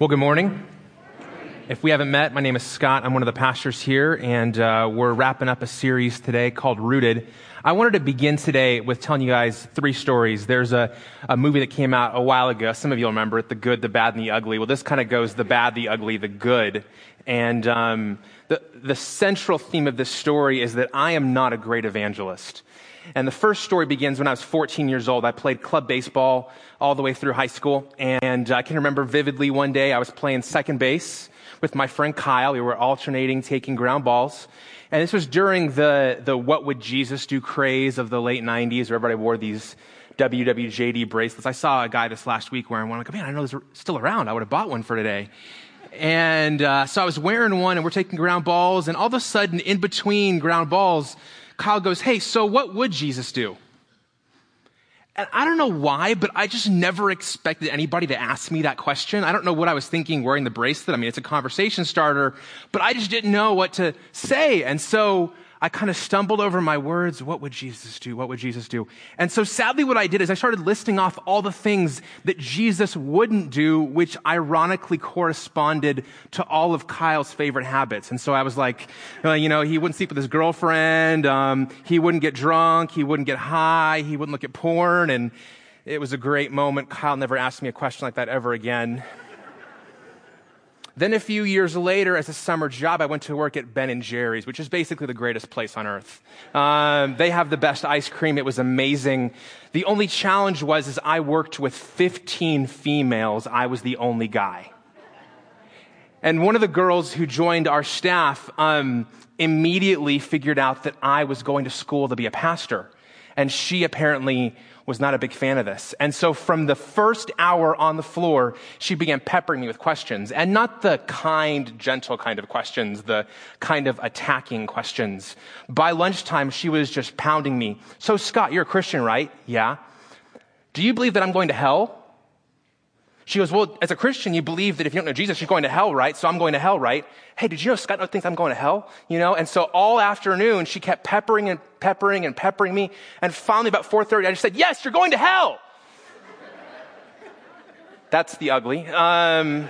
Well, good morning. If we haven't met, my name is Scott. I'm one of the pastors here, and uh, we're wrapping up a series today called Rooted. I wanted to begin today with telling you guys three stories. There's a, a movie that came out a while ago. Some of you remember it, The Good, the Bad, and the Ugly. Well, this kind of goes the bad, the ugly, the good. And um, the, the central theme of this story is that I am not a great evangelist. And the first story begins when I was 14 years old. I played club baseball all the way through high school. And I can remember vividly one day I was playing second base with my friend Kyle. We were alternating taking ground balls. And this was during the, the what would Jesus do craze of the late 90s where everybody wore these WWJD bracelets. I saw a guy this last week wearing one. I'm like, man, I know those are still around. I would have bought one for today. And uh, so I was wearing one and we're taking ground balls. And all of a sudden, in between ground balls, Kyle goes, hey, so what would Jesus do? And I don't know why, but I just never expected anybody to ask me that question. I don't know what I was thinking wearing the bracelet. I mean, it's a conversation starter, but I just didn't know what to say. And so I kind of stumbled over my words. What would Jesus do? What would Jesus do? And so sadly, what I did is I started listing off all the things that Jesus wouldn't do, which ironically corresponded to all of Kyle's favorite habits. And so I was like, uh, you know, he wouldn't sleep with his girlfriend. Um, he wouldn't get drunk. He wouldn't get high. He wouldn't look at porn. And it was a great moment. Kyle never asked me a question like that ever again. Then a few years later, as a summer job, I went to work at Ben and Jerry's, which is basically the greatest place on earth. Um, they have the best ice cream. It was amazing. The only challenge was, is I worked with 15 females. I was the only guy. And one of the girls who joined our staff um, immediately figured out that I was going to school to be a pastor. And she apparently was not a big fan of this. And so from the first hour on the floor, she began peppering me with questions and not the kind, gentle kind of questions, the kind of attacking questions. By lunchtime, she was just pounding me. So Scott, you're a Christian, right? Yeah. Do you believe that I'm going to hell? She goes, Well, as a Christian, you believe that if you don't know Jesus, you're going to hell, right? So I'm going to hell, right? Hey, did you know Scott thinks I'm going to hell? You know? And so all afternoon, she kept peppering and peppering and peppering me. And finally, about 4.30, I just said, Yes, you're going to hell. That's the ugly. Um,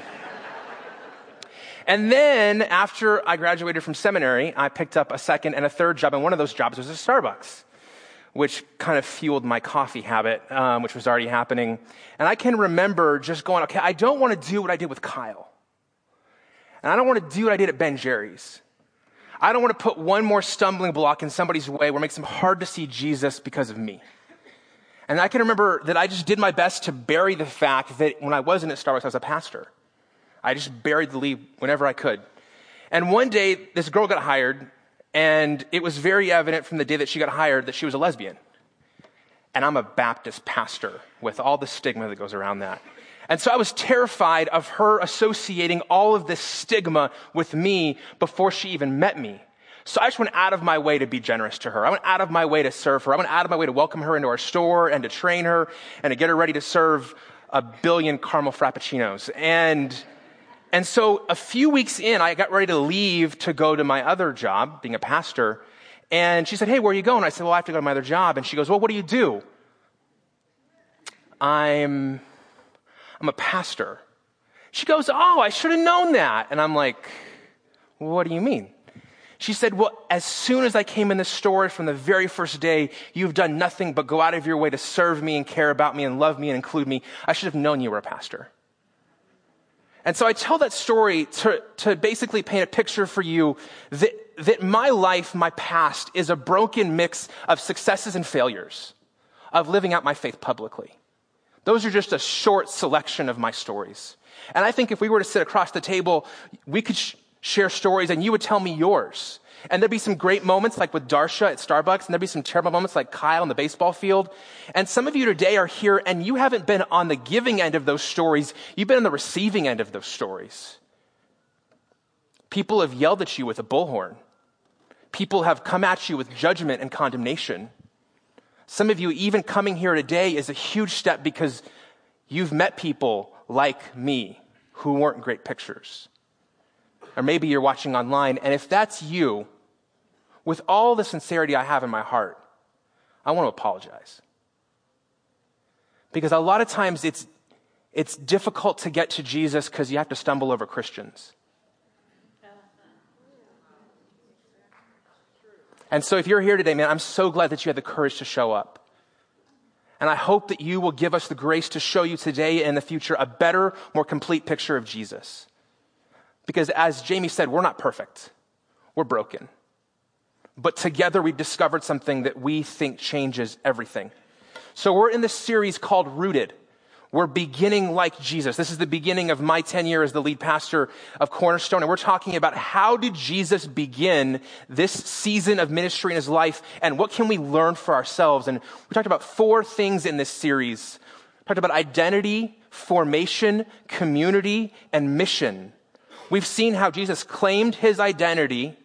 and then after I graduated from seminary, I picked up a second and a third job, and one of those jobs was at Starbucks which kind of fueled my coffee habit, um, which was already happening. And I can remember just going, okay, I don't want to do what I did with Kyle. And I don't want to do what I did at Ben Jerry's. I don't want to put one more stumbling block in somebody's way where it makes them hard to see Jesus because of me. And I can remember that I just did my best to bury the fact that when I wasn't at Starbucks, I was a pastor. I just buried the lead whenever I could. And one day, this girl got hired and it was very evident from the day that she got hired that she was a lesbian. And I'm a Baptist pastor with all the stigma that goes around that. And so I was terrified of her associating all of this stigma with me before she even met me. So I just went out of my way to be generous to her. I went out of my way to serve her. I went out of my way to welcome her into our store and to train her and to get her ready to serve a billion caramel frappuccinos. And and so a few weeks in, I got ready to leave to go to my other job, being a pastor. And she said, Hey, where are you going? I said, Well, I have to go to my other job. And she goes, Well, what do you do? I'm, I'm a pastor. She goes, Oh, I should have known that. And I'm like, What do you mean? She said, Well, as soon as I came in the store from the very first day, you've done nothing but go out of your way to serve me and care about me and love me and include me. I should have known you were a pastor. And so I tell that story to, to basically paint a picture for you that, that my life, my past, is a broken mix of successes and failures of living out my faith publicly. Those are just a short selection of my stories. And I think if we were to sit across the table, we could sh- share stories and you would tell me yours. And there'd be some great moments like with Darsha at Starbucks, and there'd be some terrible moments like Kyle on the baseball field. And some of you today are here and you haven't been on the giving end of those stories. You've been on the receiving end of those stories. People have yelled at you with a bullhorn. People have come at you with judgment and condemnation. Some of you, even coming here today, is a huge step because you've met people like me who weren't great pictures or maybe you're watching online, and if that's you, with all the sincerity I have in my heart, I want to apologize. Because a lot of times it's, it's difficult to get to Jesus because you have to stumble over Christians. And so if you're here today, man, I'm so glad that you had the courage to show up. And I hope that you will give us the grace to show you today and in the future a better, more complete picture of Jesus. Because as Jamie said, we're not perfect. We're broken. But together we've discovered something that we think changes everything. So we're in this series called Rooted. We're beginning like Jesus. This is the beginning of my tenure as the lead pastor of Cornerstone. And we're talking about how did Jesus begin this season of ministry in his life and what can we learn for ourselves? And we talked about four things in this series. We talked about identity, formation, community, and mission. We've seen how Jesus claimed his identity,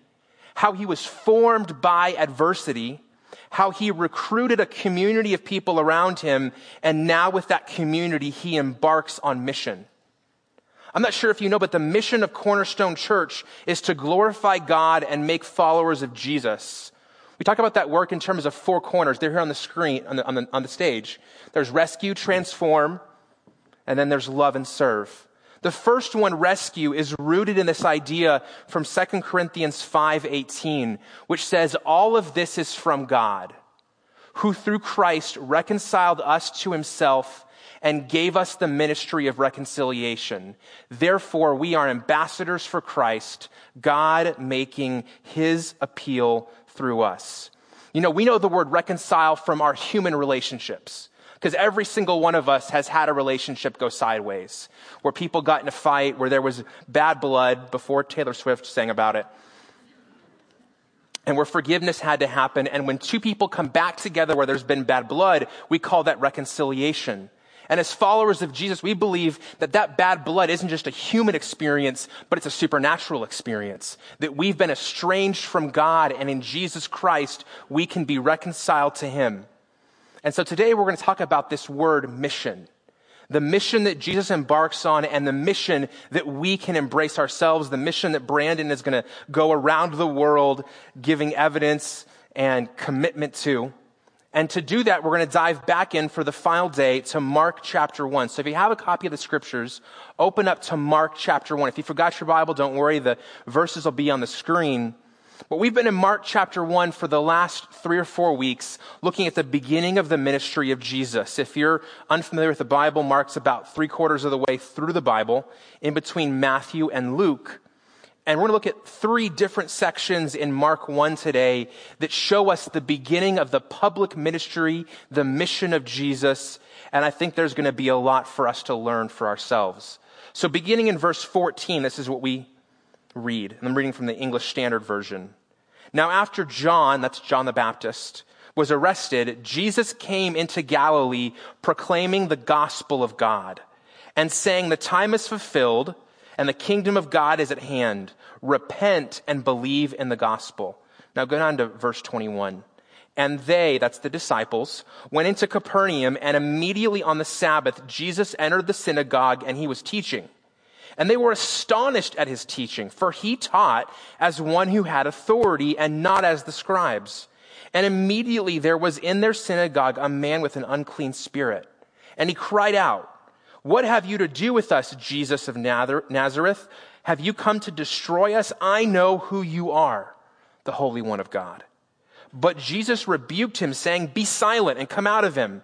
how he was formed by adversity, how he recruited a community of people around him, and now with that community, he embarks on mission. I'm not sure if you know, but the mission of Cornerstone Church is to glorify God and make followers of Jesus. We talk about that work in terms of four corners. They're here on the screen, on the, on the, on the stage. There's rescue, transform, and then there's love and serve. The first one, rescue, is rooted in this idea from 2 Corinthians 5:18, which says all of this is from God, who through Christ reconciled us to himself and gave us the ministry of reconciliation. Therefore, we are ambassadors for Christ, God making his appeal through us. You know, we know the word reconcile from our human relationships. Because every single one of us has had a relationship go sideways, where people got in a fight, where there was bad blood before Taylor Swift sang about it. And where forgiveness had to happen. And when two people come back together where there's been bad blood, we call that reconciliation. And as followers of Jesus, we believe that that bad blood isn't just a human experience, but it's a supernatural experience. That we've been estranged from God, and in Jesus Christ, we can be reconciled to Him. And so today we're going to talk about this word mission. The mission that Jesus embarks on and the mission that we can embrace ourselves, the mission that Brandon is going to go around the world giving evidence and commitment to. And to do that, we're going to dive back in for the final day to Mark chapter 1. So if you have a copy of the scriptures, open up to Mark chapter 1. If you forgot your Bible, don't worry, the verses will be on the screen. But we've been in Mark chapter 1 for the last three or four weeks, looking at the beginning of the ministry of Jesus. If you're unfamiliar with the Bible, Mark's about three quarters of the way through the Bible, in between Matthew and Luke. And we're going to look at three different sections in Mark 1 today that show us the beginning of the public ministry, the mission of Jesus. And I think there's going to be a lot for us to learn for ourselves. So beginning in verse 14, this is what we read. And I'm reading from the English Standard Version. Now, after John, that's John the Baptist, was arrested, Jesus came into Galilee proclaiming the gospel of God and saying, The time is fulfilled and the kingdom of God is at hand. Repent and believe in the gospel. Now go down to verse 21. And they, that's the disciples, went into Capernaum and immediately on the Sabbath, Jesus entered the synagogue and he was teaching. And they were astonished at his teaching, for he taught as one who had authority and not as the scribes. And immediately there was in their synagogue a man with an unclean spirit. And he cried out, What have you to do with us, Jesus of Nazareth? Have you come to destroy us? I know who you are, the Holy One of God. But Jesus rebuked him, saying, Be silent and come out of him.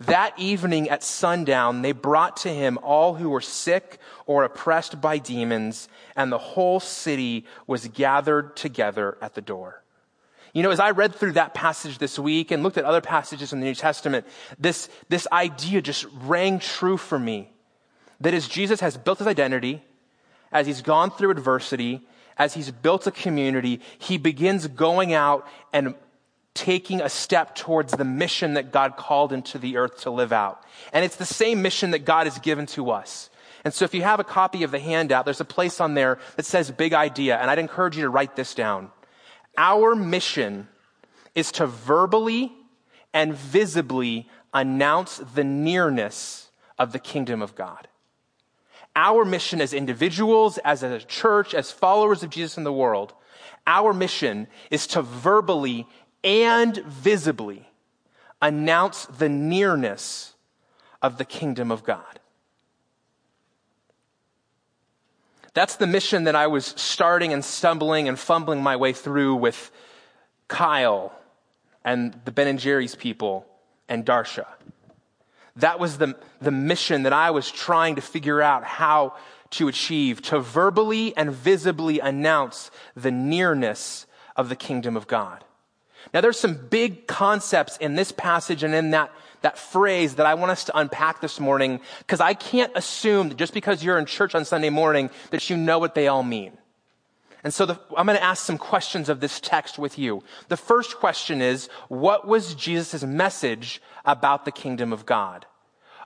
That evening at sundown, they brought to him all who were sick or oppressed by demons, and the whole city was gathered together at the door. You know, as I read through that passage this week and looked at other passages in the New Testament, this, this idea just rang true for me. That as Jesus has built his identity, as he's gone through adversity, as he's built a community, he begins going out and taking a step towards the mission that God called into the earth to live out. And it's the same mission that God has given to us. And so if you have a copy of the handout, there's a place on there that says big idea, and I'd encourage you to write this down. Our mission is to verbally and visibly announce the nearness of the kingdom of God. Our mission as individuals, as a church, as followers of Jesus in the world, our mission is to verbally and visibly announce the nearness of the kingdom of God. That's the mission that I was starting and stumbling and fumbling my way through with Kyle and the Ben and Jerry's people and Darsha. That was the, the mission that I was trying to figure out how to achieve, to verbally and visibly announce the nearness of the kingdom of God. Now there's some big concepts in this passage and in that, that phrase that I want us to unpack this morning because I can't assume that just because you're in church on Sunday morning that you know what they all mean. And so the, I'm going to ask some questions of this text with you. The first question is, what was Jesus' message about the kingdom of God?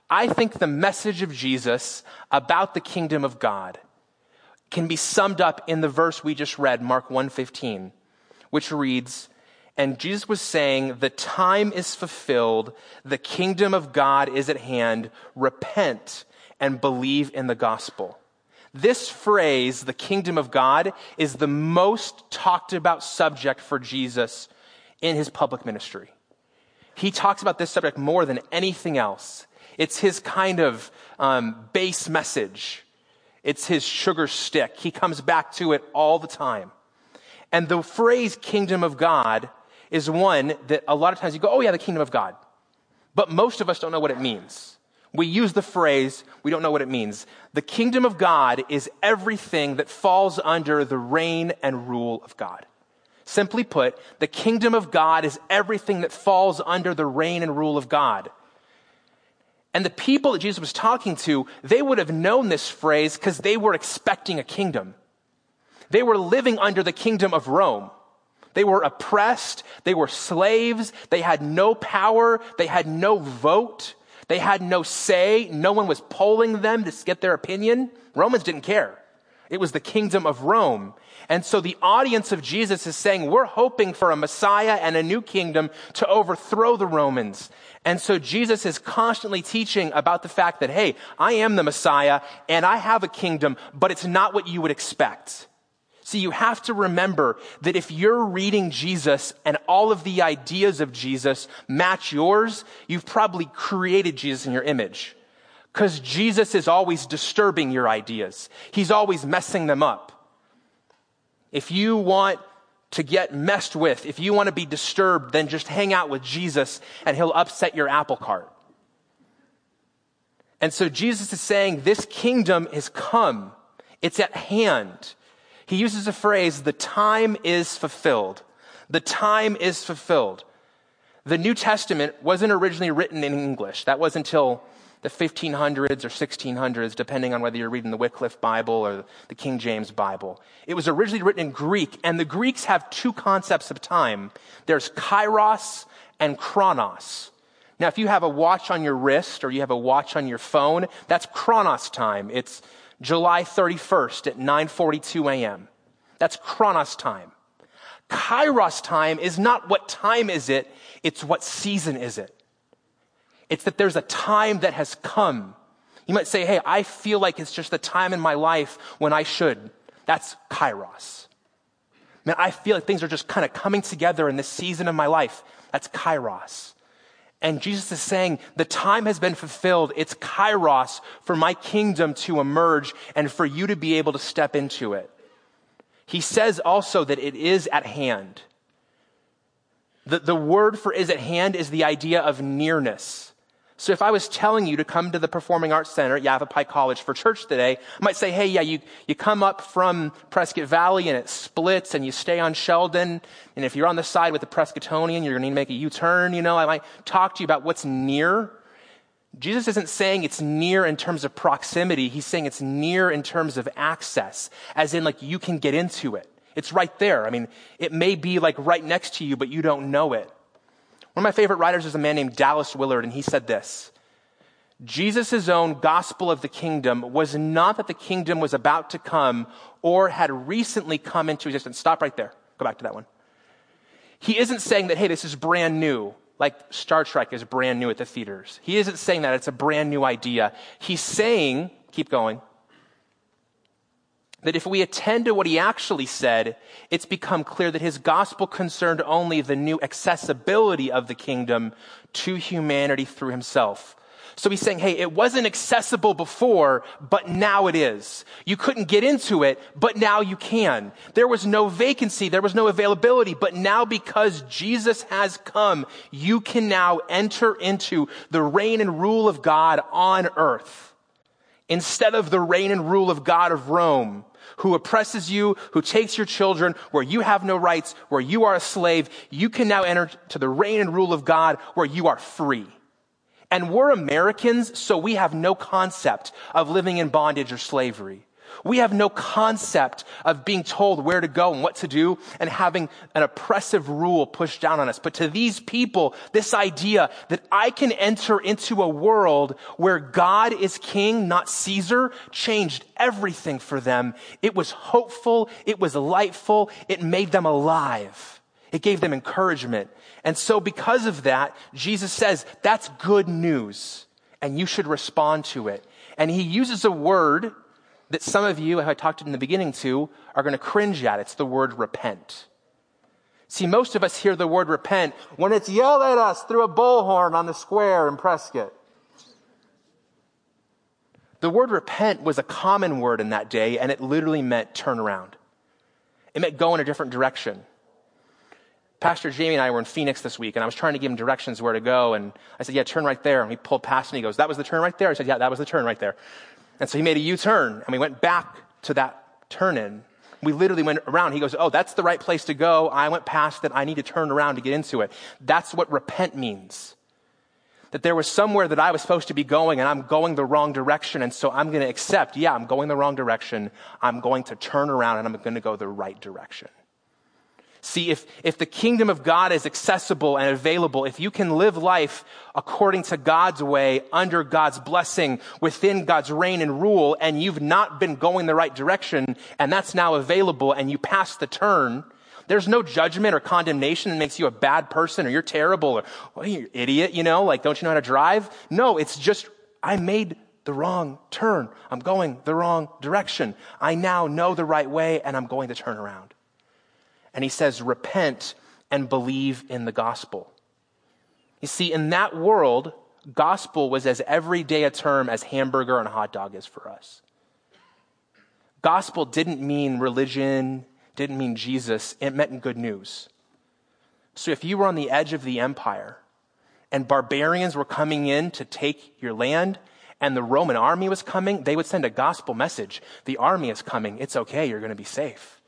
I think the message of Jesus about the kingdom of God can be summed up in the verse we just read, Mark 1:15, which reads, and Jesus was saying, the time is fulfilled. The kingdom of God is at hand. Repent and believe in the gospel. This phrase, the kingdom of God, is the most talked about subject for Jesus in his public ministry. He talks about this subject more than anything else. It's his kind of um, base message. It's his sugar stick. He comes back to it all the time. And the phrase kingdom of God is one that a lot of times you go, oh yeah, the kingdom of God. But most of us don't know what it means. We use the phrase, we don't know what it means. The kingdom of God is everything that falls under the reign and rule of God. Simply put, the kingdom of God is everything that falls under the reign and rule of God. And the people that Jesus was talking to, they would have known this phrase because they were expecting a kingdom. They were living under the kingdom of Rome. They were oppressed. They were slaves. They had no power. They had no vote. They had no say. No one was polling them to get their opinion. Romans didn't care. It was the kingdom of Rome. And so the audience of Jesus is saying, we're hoping for a Messiah and a new kingdom to overthrow the Romans. And so Jesus is constantly teaching about the fact that, hey, I am the Messiah and I have a kingdom, but it's not what you would expect. See, you have to remember that if you're reading Jesus and all of the ideas of Jesus match yours, you've probably created Jesus in your image. Because Jesus is always disturbing your ideas. He's always messing them up. If you want to get messed with, if you want to be disturbed, then just hang out with Jesus and he'll upset your apple cart. And so Jesus is saying, this kingdom is come. It's at hand. He uses a phrase, the time is fulfilled. The time is fulfilled. The New Testament wasn't originally written in English. That was until the 1500s or 1600s, depending on whether you're reading the Wycliffe Bible or the King James Bible. It was originally written in Greek, and the Greeks have two concepts of time. There's kairos and chronos. Now, if you have a watch on your wrist or you have a watch on your phone, that's chronos time. It's July 31st at 9:42 a.m. That's Chronos time. Kairos time is not what time is it, it's what season is it. It's that there's a time that has come. You might say, hey, I feel like it's just the time in my life when I should. That's Kairos. Man, I feel like things are just kind of coming together in this season of my life. That's Kairos. And Jesus is saying, the time has been fulfilled. It's kairos for my kingdom to emerge and for you to be able to step into it. He says also that it is at hand. The, the word for is at hand is the idea of nearness. So if I was telling you to come to the Performing Arts Center at Yavapai College for church today, I might say, hey, yeah, you, you come up from Prescott Valley and it splits and you stay on Sheldon. And if you're on the side with the Prescottonian, you're going to need to make a U-turn. You know, I might talk to you about what's near. Jesus isn't saying it's near in terms of proximity. He's saying it's near in terms of access, as in like you can get into it. It's right there. I mean, it may be like right next to you, but you don't know it. One of my favorite writers is a man named Dallas Willard, and he said this Jesus' own gospel of the kingdom was not that the kingdom was about to come or had recently come into existence. Stop right there. Go back to that one. He isn't saying that, hey, this is brand new, like Star Trek is brand new at the theaters. He isn't saying that it's a brand new idea. He's saying, keep going, that if we attend to what he actually said, it's become clear that his gospel concerned only the new accessibility of the kingdom to humanity through himself. So he's saying, hey, it wasn't accessible before, but now it is. You couldn't get into it, but now you can. There was no vacancy, there was no availability, but now because Jesus has come, you can now enter into the reign and rule of God on earth. Instead of the reign and rule of God of Rome, who oppresses you, who takes your children, where you have no rights, where you are a slave, you can now enter to the reign and rule of God where you are free. And we're Americans, so we have no concept of living in bondage or slavery. We have no concept of being told where to go and what to do and having an oppressive rule pushed down on us. But to these people, this idea that I can enter into a world where God is king, not Caesar, changed everything for them. It was hopeful. It was delightful. It made them alive. It gave them encouragement. And so because of that, Jesus says, that's good news and you should respond to it. And he uses a word that some of you, I talked in the beginning to, are going to cringe at. It's the word repent. See, most of us hear the word repent when it's yelled at us through a bullhorn on the square in Prescott. The word repent was a common word in that day, and it literally meant turn around. It meant go in a different direction. Pastor Jamie and I were in Phoenix this week, and I was trying to give him directions where to go. And I said, Yeah, turn right there. And he pulled past me. He goes, That was the turn right there? I said, Yeah, that was the turn right there. And so he made a U turn, and we went back to that turn in. We literally went around. He goes, Oh, that's the right place to go. I went past it. I need to turn around to get into it. That's what repent means. That there was somewhere that I was supposed to be going, and I'm going the wrong direction. And so I'm going to accept, yeah, I'm going the wrong direction. I'm going to turn around, and I'm going to go the right direction. See, if, if the kingdom of God is accessible and available, if you can live life according to God's way, under God's blessing, within God's reign and rule, and you've not been going the right direction, and that's now available, and you pass the turn, there's no judgment or condemnation that makes you a bad person or you're terrible or, well, you're idiot, you know, like, don't you know how to drive? No, it's just, I made the wrong turn. I'm going the wrong direction. I now know the right way and I'm going to turn around and he says, repent and believe in the gospel. You see, in that world, gospel was as everyday a term as hamburger and hot dog is for us. Gospel didn't mean religion, didn't mean Jesus, it meant good news. So if you were on the edge of the empire and barbarians were coming in to take your land and the Roman army was coming, they would send a gospel message. The army is coming. It's okay. You're going to be safe.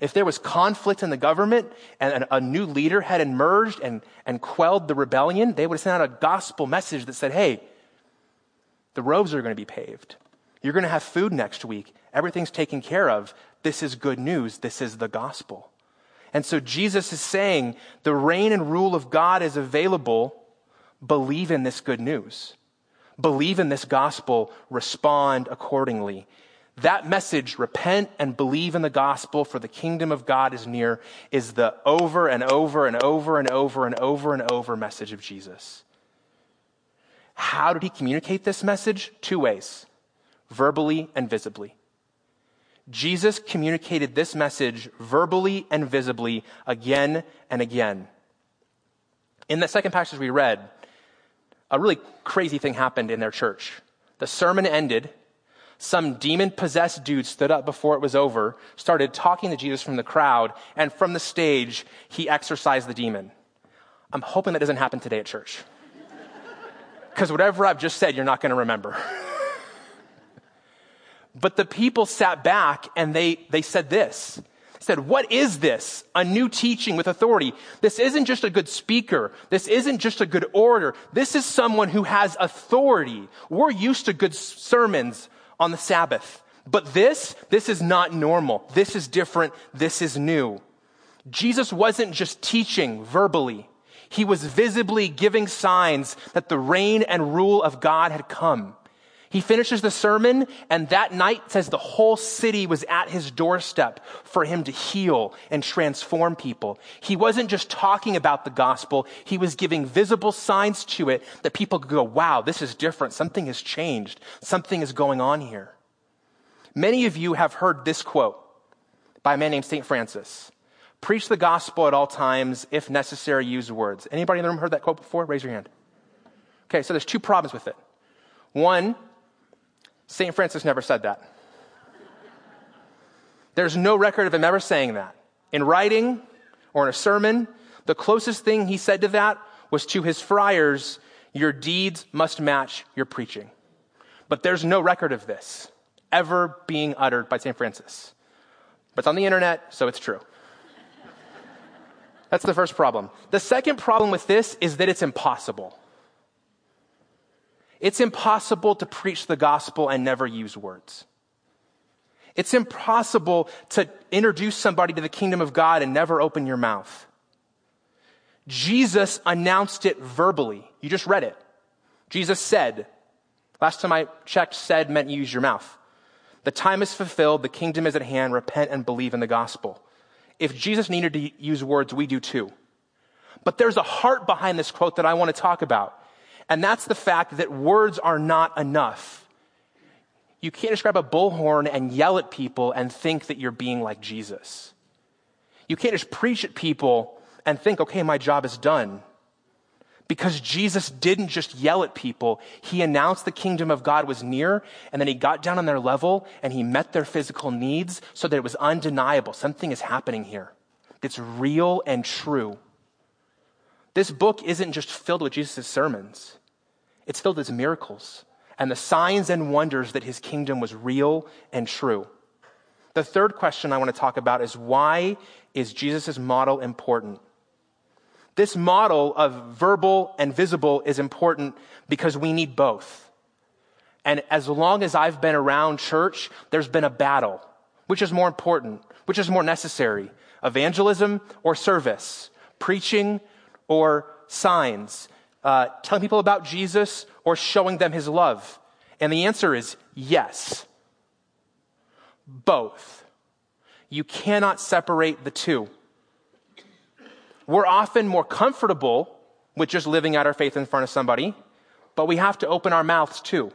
If there was conflict in the government and a new leader had emerged and, and quelled the rebellion, they would send out a gospel message that said, hey, the roads are going to be paved. You're going to have food next week. Everything's taken care of. This is good news. This is the gospel. And so Jesus is saying the reign and rule of God is available. Believe in this good news. Believe in this gospel. Respond accordingly. That message, repent and believe in the gospel for the kingdom of God is near, is the over and over and over and over and over and over message of Jesus. How did he communicate this message? Two ways verbally and visibly. Jesus communicated this message verbally and visibly again and again. In the second passage we read, a really crazy thing happened in their church. The sermon ended, some demon possessed dude stood up before it was over, started talking to Jesus from the crowd, and from the stage, he exorcised the demon. I'm hoping that doesn't happen today at church. Because whatever I've just said, you're not going to remember. but the people sat back and they, they said this said, What is this? A new teaching with authority. This isn't just a good speaker. This isn't just a good orator. This is someone who has authority. We're used to good sermons on the Sabbath. But this, this is not normal. This is different. This is new. Jesus wasn't just teaching verbally. He was visibly giving signs that the reign and rule of God had come. He finishes the sermon, and that night says the whole city was at his doorstep for him to heal and transform people. He wasn't just talking about the gospel, he was giving visible signs to it that people could go, wow, this is different. Something has changed. Something is going on here. Many of you have heard this quote by a man named St. Francis. Preach the gospel at all times. If necessary, use words. Anybody in the room heard that quote before? Raise your hand. Okay, so there's two problems with it. One, St. Francis never said that. There's no record of him ever saying that. In writing or in a sermon, the closest thing he said to that was to his friars, Your deeds must match your preaching. But there's no record of this ever being uttered by St. Francis. But it's on the internet, so it's true. That's the first problem. The second problem with this is that it's impossible. It's impossible to preach the gospel and never use words. It's impossible to introduce somebody to the kingdom of God and never open your mouth. Jesus announced it verbally. You just read it. Jesus said, last time I checked, said meant use your mouth. The time is fulfilled, the kingdom is at hand, repent and believe in the gospel. If Jesus needed to use words, we do too. But there's a heart behind this quote that I want to talk about. And that's the fact that words are not enough. You can't just grab a bullhorn and yell at people and think that you're being like Jesus. You can't just preach at people and think, okay, my job is done. Because Jesus didn't just yell at people, he announced the kingdom of God was near, and then he got down on their level and he met their physical needs so that it was undeniable. Something is happening here. It's real and true. This book isn't just filled with Jesus' sermons, it's filled with miracles and the signs and wonders that his kingdom was real and true. The third question I want to talk about is why is Jesus' model important? This model of verbal and visible is important because we need both. And as long as I've been around church, there's been a battle. Which is more important? Which is more necessary? Evangelism or service? Preaching or signs, uh, telling people about Jesus or showing them his love? And the answer is yes. Both. You cannot separate the two. We're often more comfortable with just living out our faith in front of somebody, but we have to open our mouths too,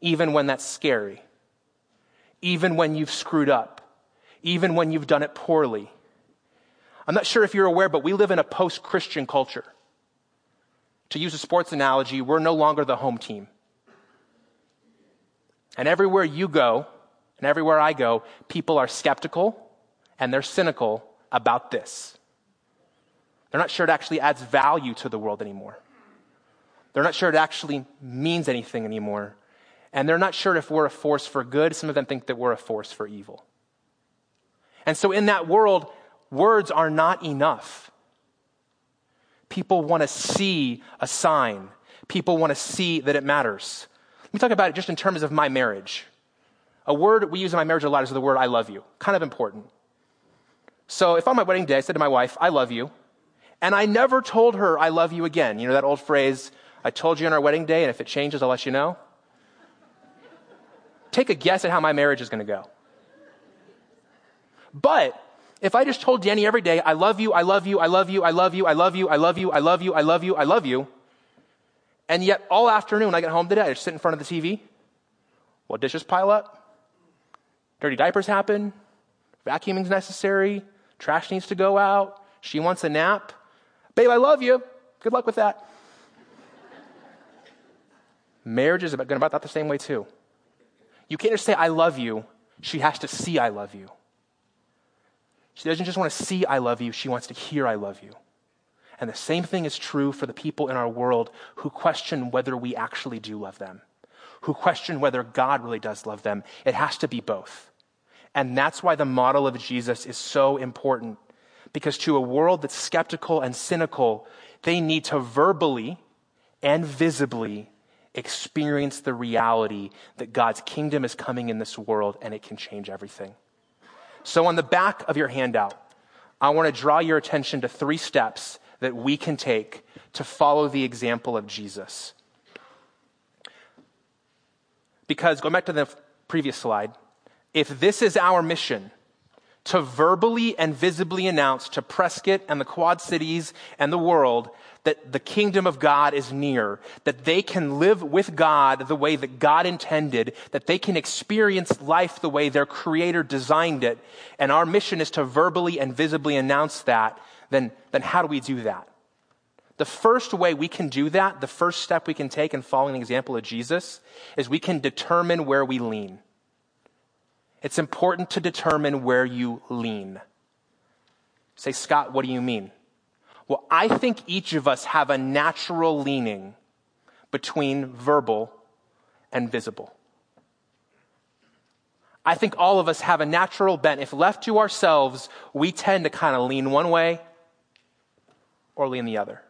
even when that's scary, even when you've screwed up, even when you've done it poorly I'm not sure if you're aware, but we live in a post Christian culture. To use a sports analogy, we're no longer the home team. And everywhere you go, and everywhere I go, people are skeptical and they're cynical about this. They're not sure it actually adds value to the world anymore. They're not sure it actually means anything anymore. And they're not sure if we're a force for good. Some of them think that we're a force for evil. And so in that world, Words are not enough. People want to see a sign. People want to see that it matters. Let me talk about it just in terms of my marriage. A word we use in my marriage a lot is the word I love you. Kind of important. So if on my wedding day I said to my wife, I love you, and I never told her I love you again, you know that old phrase, I told you on our wedding day, and if it changes, I'll let you know? Take a guess at how my marriage is going to go. But if I just told Danny every day, I love you, I love you, I love you, I love you, I love you, I love you, I love you, I love you, I love you, and yet all afternoon I get home today, I just sit in front of the TV, well, dishes pile up, dirty diapers happen, vacuuming's necessary, trash needs to go out, she wants a nap. Babe, I love you. Good luck with that. Marriage is about, about that the same way too. You can't just say, I love you. She has to see I love you. She doesn't just want to see I love you, she wants to hear I love you. And the same thing is true for the people in our world who question whether we actually do love them, who question whether God really does love them. It has to be both. And that's why the model of Jesus is so important. Because to a world that's skeptical and cynical, they need to verbally and visibly experience the reality that God's kingdom is coming in this world and it can change everything. So, on the back of your handout, I want to draw your attention to three steps that we can take to follow the example of Jesus. Because, going back to the previous slide, if this is our mission, to verbally and visibly announce to Prescott and the Quad Cities and the world that the kingdom of God is near, that they can live with God the way that God intended, that they can experience life the way their creator designed it, and our mission is to verbally and visibly announce that, then, then how do we do that? The first way we can do that, the first step we can take in following the example of Jesus, is we can determine where we lean. It's important to determine where you lean. Say, Scott, what do you mean? Well, I think each of us have a natural leaning between verbal and visible. I think all of us have a natural bent. If left to ourselves, we tend to kind of lean one way or lean the other.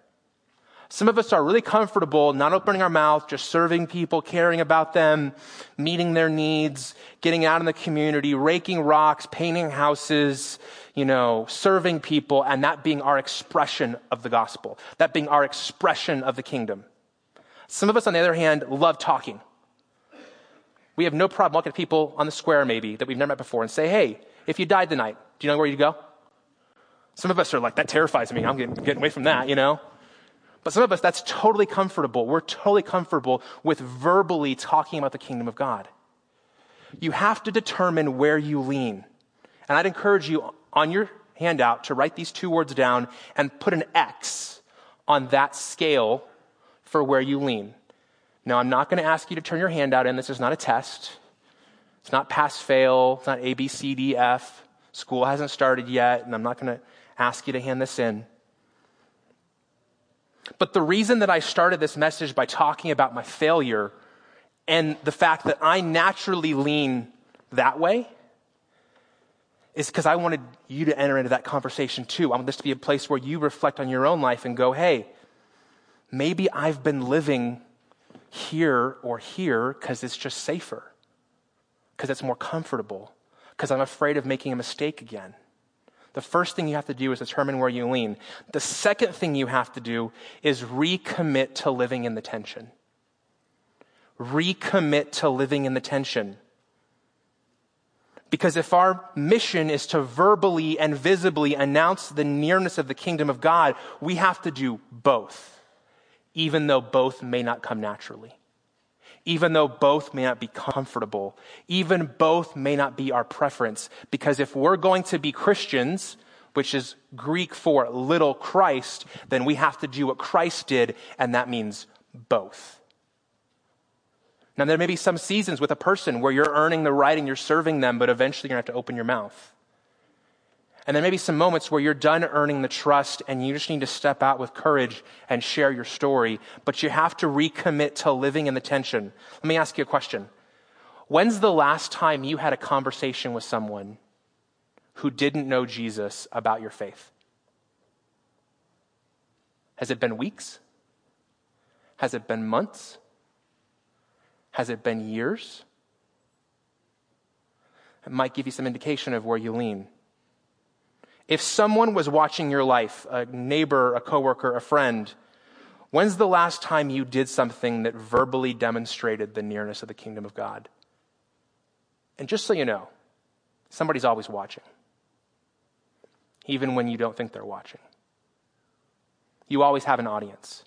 Some of us are really comfortable not opening our mouth, just serving people, caring about them, meeting their needs, getting out in the community, raking rocks, painting houses, you know, serving people, and that being our expression of the gospel, that being our expression of the kingdom. Some of us, on the other hand, love talking. We have no problem walking to people on the square, maybe, that we've never met before, and say, hey, if you died tonight, do you know where you'd go? Some of us are like, that terrifies me. I'm getting, getting away from that, you know? But some of us, that's totally comfortable. We're totally comfortable with verbally talking about the kingdom of God. You have to determine where you lean. And I'd encourage you on your handout to write these two words down and put an X on that scale for where you lean. Now, I'm not going to ask you to turn your handout in. This is not a test. It's not pass fail. It's not A, B, C, D, F. School hasn't started yet, and I'm not going to ask you to hand this in. But the reason that I started this message by talking about my failure and the fact that I naturally lean that way is because I wanted you to enter into that conversation too. I want this to be a place where you reflect on your own life and go, hey, maybe I've been living here or here because it's just safer, because it's more comfortable, because I'm afraid of making a mistake again. The first thing you have to do is determine where you lean. The second thing you have to do is recommit to living in the tension. Recommit to living in the tension. Because if our mission is to verbally and visibly announce the nearness of the kingdom of God, we have to do both, even though both may not come naturally even though both may not be comfortable, even both may not be our preference. Because if we're going to be Christians, which is Greek for little Christ, then we have to do what Christ did, and that means both. Now, there may be some seasons with a person where you're earning the right and you're serving them, but eventually you're going to have to open your mouth. And there may be some moments where you're done earning the trust and you just need to step out with courage and share your story, but you have to recommit to living in the tension. Let me ask you a question. When's the last time you had a conversation with someone who didn't know Jesus about your faith? Has it been weeks? Has it been months? Has it been years? It might give you some indication of where you lean. If someone was watching your life, a neighbor, a coworker, a friend, when's the last time you did something that verbally demonstrated the nearness of the kingdom of God? And just so you know, somebody's always watching, even when you don't think they're watching. You always have an audience.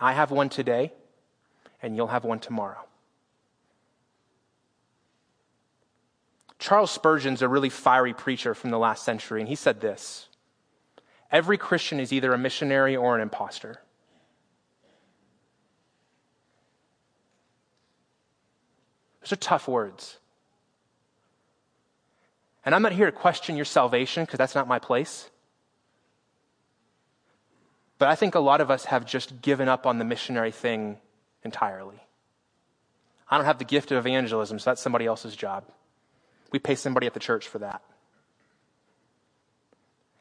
I have one today, and you'll have one tomorrow. Charles Spurgeon's a really fiery preacher from the last century, and he said this Every Christian is either a missionary or an impostor. Those are tough words. And I'm not here to question your salvation because that's not my place. But I think a lot of us have just given up on the missionary thing entirely. I don't have the gift of evangelism, so that's somebody else's job. We pay somebody at the church for that.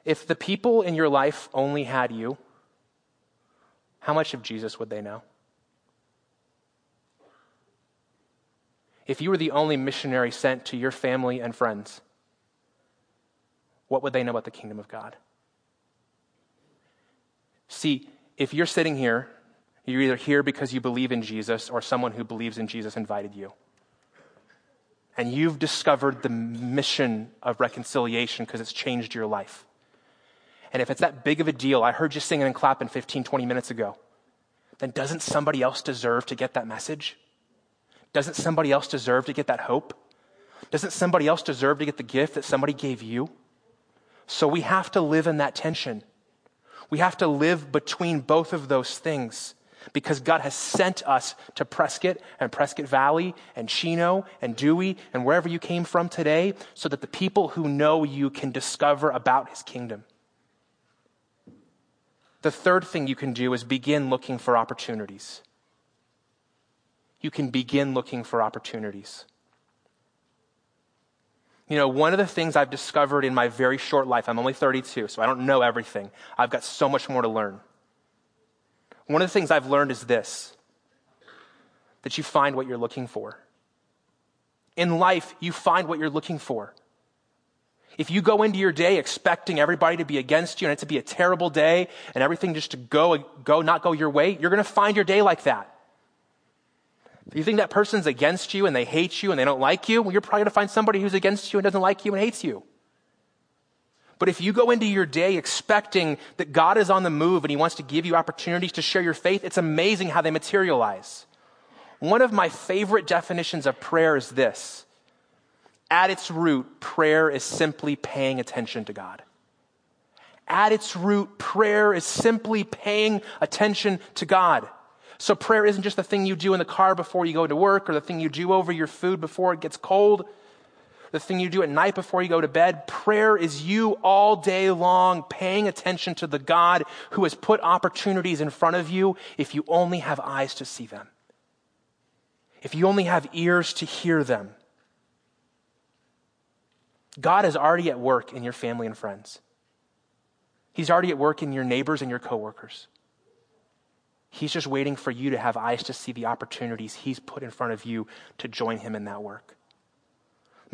If the people in your life only had you, how much of Jesus would they know? If you were the only missionary sent to your family and friends, what would they know about the kingdom of God? See, if you're sitting here You're either here because you believe in Jesus or someone who believes in Jesus invited you. And you've discovered the mission of reconciliation because it's changed your life. And if it's that big of a deal, I heard you singing and clapping 15, 20 minutes ago, then doesn't somebody else deserve to get that message? Doesn't somebody else deserve to get that hope? Doesn't somebody else deserve to get the gift that somebody gave you? So we have to live in that tension. We have to live between both of those things because God has sent us to Prescott and Prescott Valley and Chino and Dewey and wherever you came from today so that the people who know you can discover about his kingdom. The third thing you can do is begin looking for opportunities. You can begin looking for opportunities. You know, one of the things I've discovered in my very short life, I'm only 32, so I don't know everything. I've got so much more to learn. One of the things I've learned is this that you find what you're looking for. In life, you find what you're looking for. If you go into your day expecting everybody to be against you and it to be a terrible day and everything just to go, go, not go your way, you're going to find your day like that. If you think that person's against you and they hate you and they don't like you, well, you're probably going to find somebody who's against you and doesn't like you and hates you. But if you go into your day expecting that God is on the move and He wants to give you opportunities to share your faith, it's amazing how they materialize. One of my favorite definitions of prayer is this at its root, prayer is simply paying attention to God. At its root, prayer is simply paying attention to God. So prayer isn't just the thing you do in the car before you go to work or the thing you do over your food before it gets cold, the thing you do at night before you go to bed. Prayer is you all day long paying attention to the God who has put opportunities in front of you if you only have eyes to see them. If you only have ears to hear them. God is already at work in your family and friends. He's already at work in your neighbors and your coworkers. He's just waiting for you to have eyes to see the opportunities He's put in front of you to join Him in that work.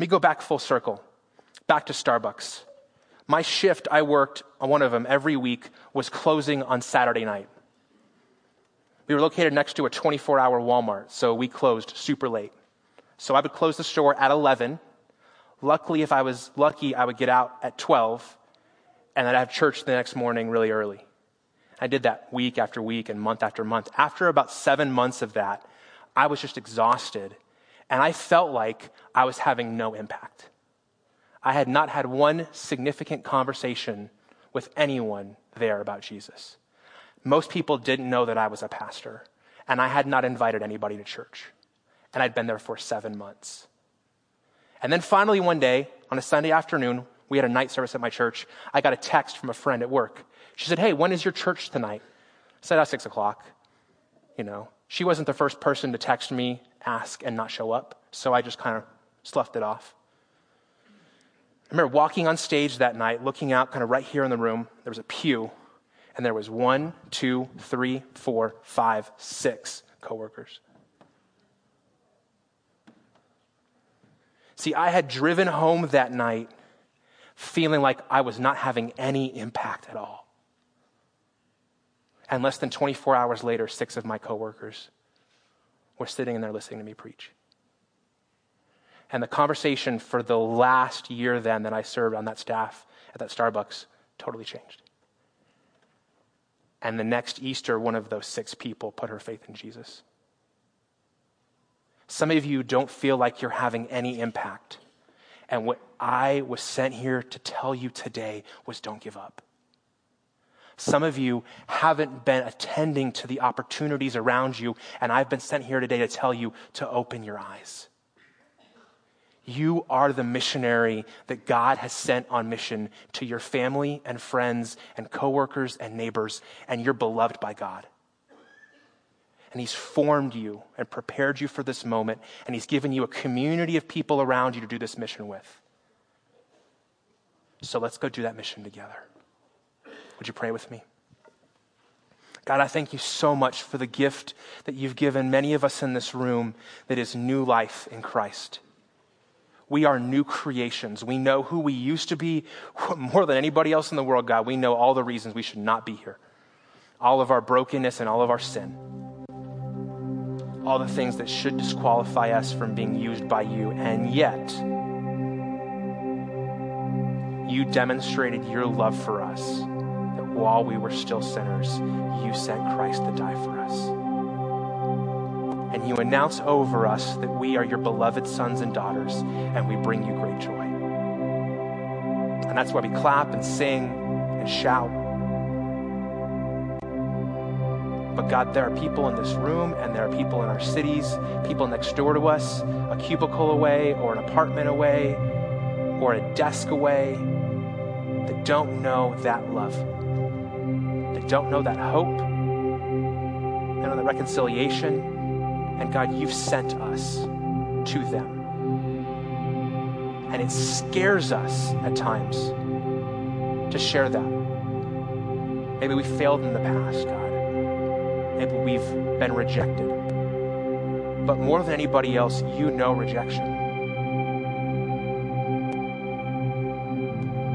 Let me go back full circle, back to Starbucks. My shift, I worked on one of them every week, was closing on Saturday night. We were located next to a 24 hour Walmart, so we closed super late. So I would close the store at 11 Luckily, if I was lucky, I would get out at 12 and I'd have church the next morning really early. I did that week after week and month after month. After about seven months of that, I was just exhausted and I felt like I was having no impact. I had not had one significant conversation with anyone there about Jesus. Most people didn't know that I was a pastor, and I had not invited anybody to church. And I'd been there for seven months. And then finally, one day, on a Sunday afternoon, we had a night service at my church. I got a text from a friend at work. She said, Hey, when is your church tonight? I said, at six o'clock. You know, she wasn't the first person to text me, ask, and not show up. So I just kind of sloughed it off. I remember walking on stage that night, looking out kind of right here in the room. There was a pew, and there was one, two, three, four, five, six coworkers. See, I had driven home that night feeling like I was not having any impact at all. And less than 24 hours later, six of my coworkers were sitting in there listening to me preach. And the conversation for the last year then that I served on that staff at that Starbucks totally changed. And the next Easter, one of those six people put her faith in Jesus. Some of you don't feel like you're having any impact. And what I was sent here to tell you today was don't give up. Some of you haven't been attending to the opportunities around you, and I've been sent here today to tell you to open your eyes. You are the missionary that God has sent on mission to your family and friends and coworkers and neighbors, and you're beloved by God and He's formed you and prepared you for this moment, and He's given you a community of people around you to do this mission with. So let's go do that mission together. Would you pray with me? God, I thank you so much for the gift that you've given many of us in this room that is new life in Christ. We are new creations. We know who we used to be more than anybody else in the world, God. We know all the reasons we should not be here, all of our brokenness and all of our sin. all the things that should disqualify us from being used by you, and yet you demonstrated your love for us, while we were still sinners, you sent Christ to die for us. And you announce over us that we are your beloved sons and daughters, and we bring you great joy. And that's why we clap and sing and shout. But God, there are people in this room and there are people in our cities, people next door to us, a cubicle away or an apartment away or a desk away that don't know that love. They don't know that hope. They don't know that reconciliation. And God, you've sent us to them. And it scares us at times to share that. Maybe we failed in the past, God. Maybe we've been rejected. But more than anybody else, you know rejection.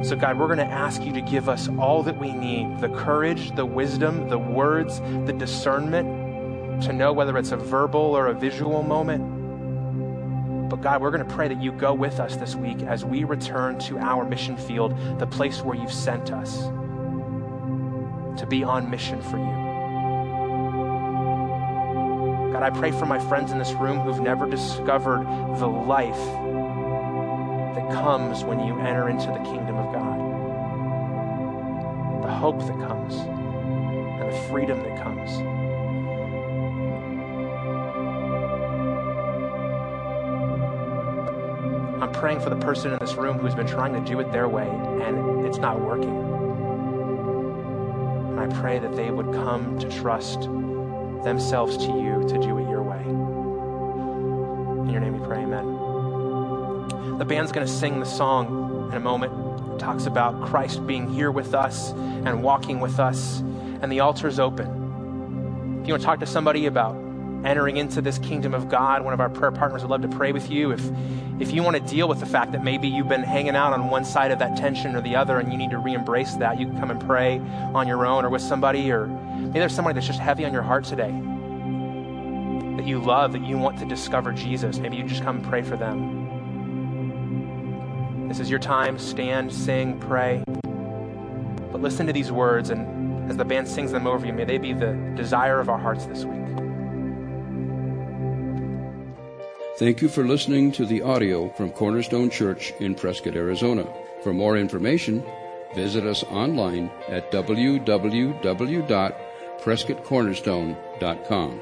So, God, we're going to ask you to give us all that we need the courage, the wisdom, the words, the discernment to know whether it's a verbal or a visual moment. But, God, we're going to pray that you go with us this week as we return to our mission field, the place where you've sent us to be on mission for you. God, I pray for my friends in this room who've never discovered the life comes when you enter into the kingdom of God, the hope that comes, and the freedom that comes. I'm praying for the person in this room who's been trying to do it their way and it's not working. And I pray that they would come to trust themselves to you to do it your way. In your name we pray, amen. The band's going to sing the song in a moment. It talks about Christ being here with us and walking with us, and the altar's open. If you want to talk to somebody about entering into this kingdom of God, one of our prayer partners would love to pray with you. If, if you want to deal with the fact that maybe you've been hanging out on one side of that tension or the other and you need to re embrace that, you can come and pray on your own or with somebody, or maybe there's somebody that's just heavy on your heart today that you love, that you want to discover Jesus. Maybe you just come and pray for them. This is your time. Stand, sing, pray. But listen to these words, and as the band sings them over you, may they be the desire of our hearts this week. Thank you for listening to the audio from Cornerstone Church in Prescott, Arizona. For more information, visit us online at www.prescottcornerstone.com.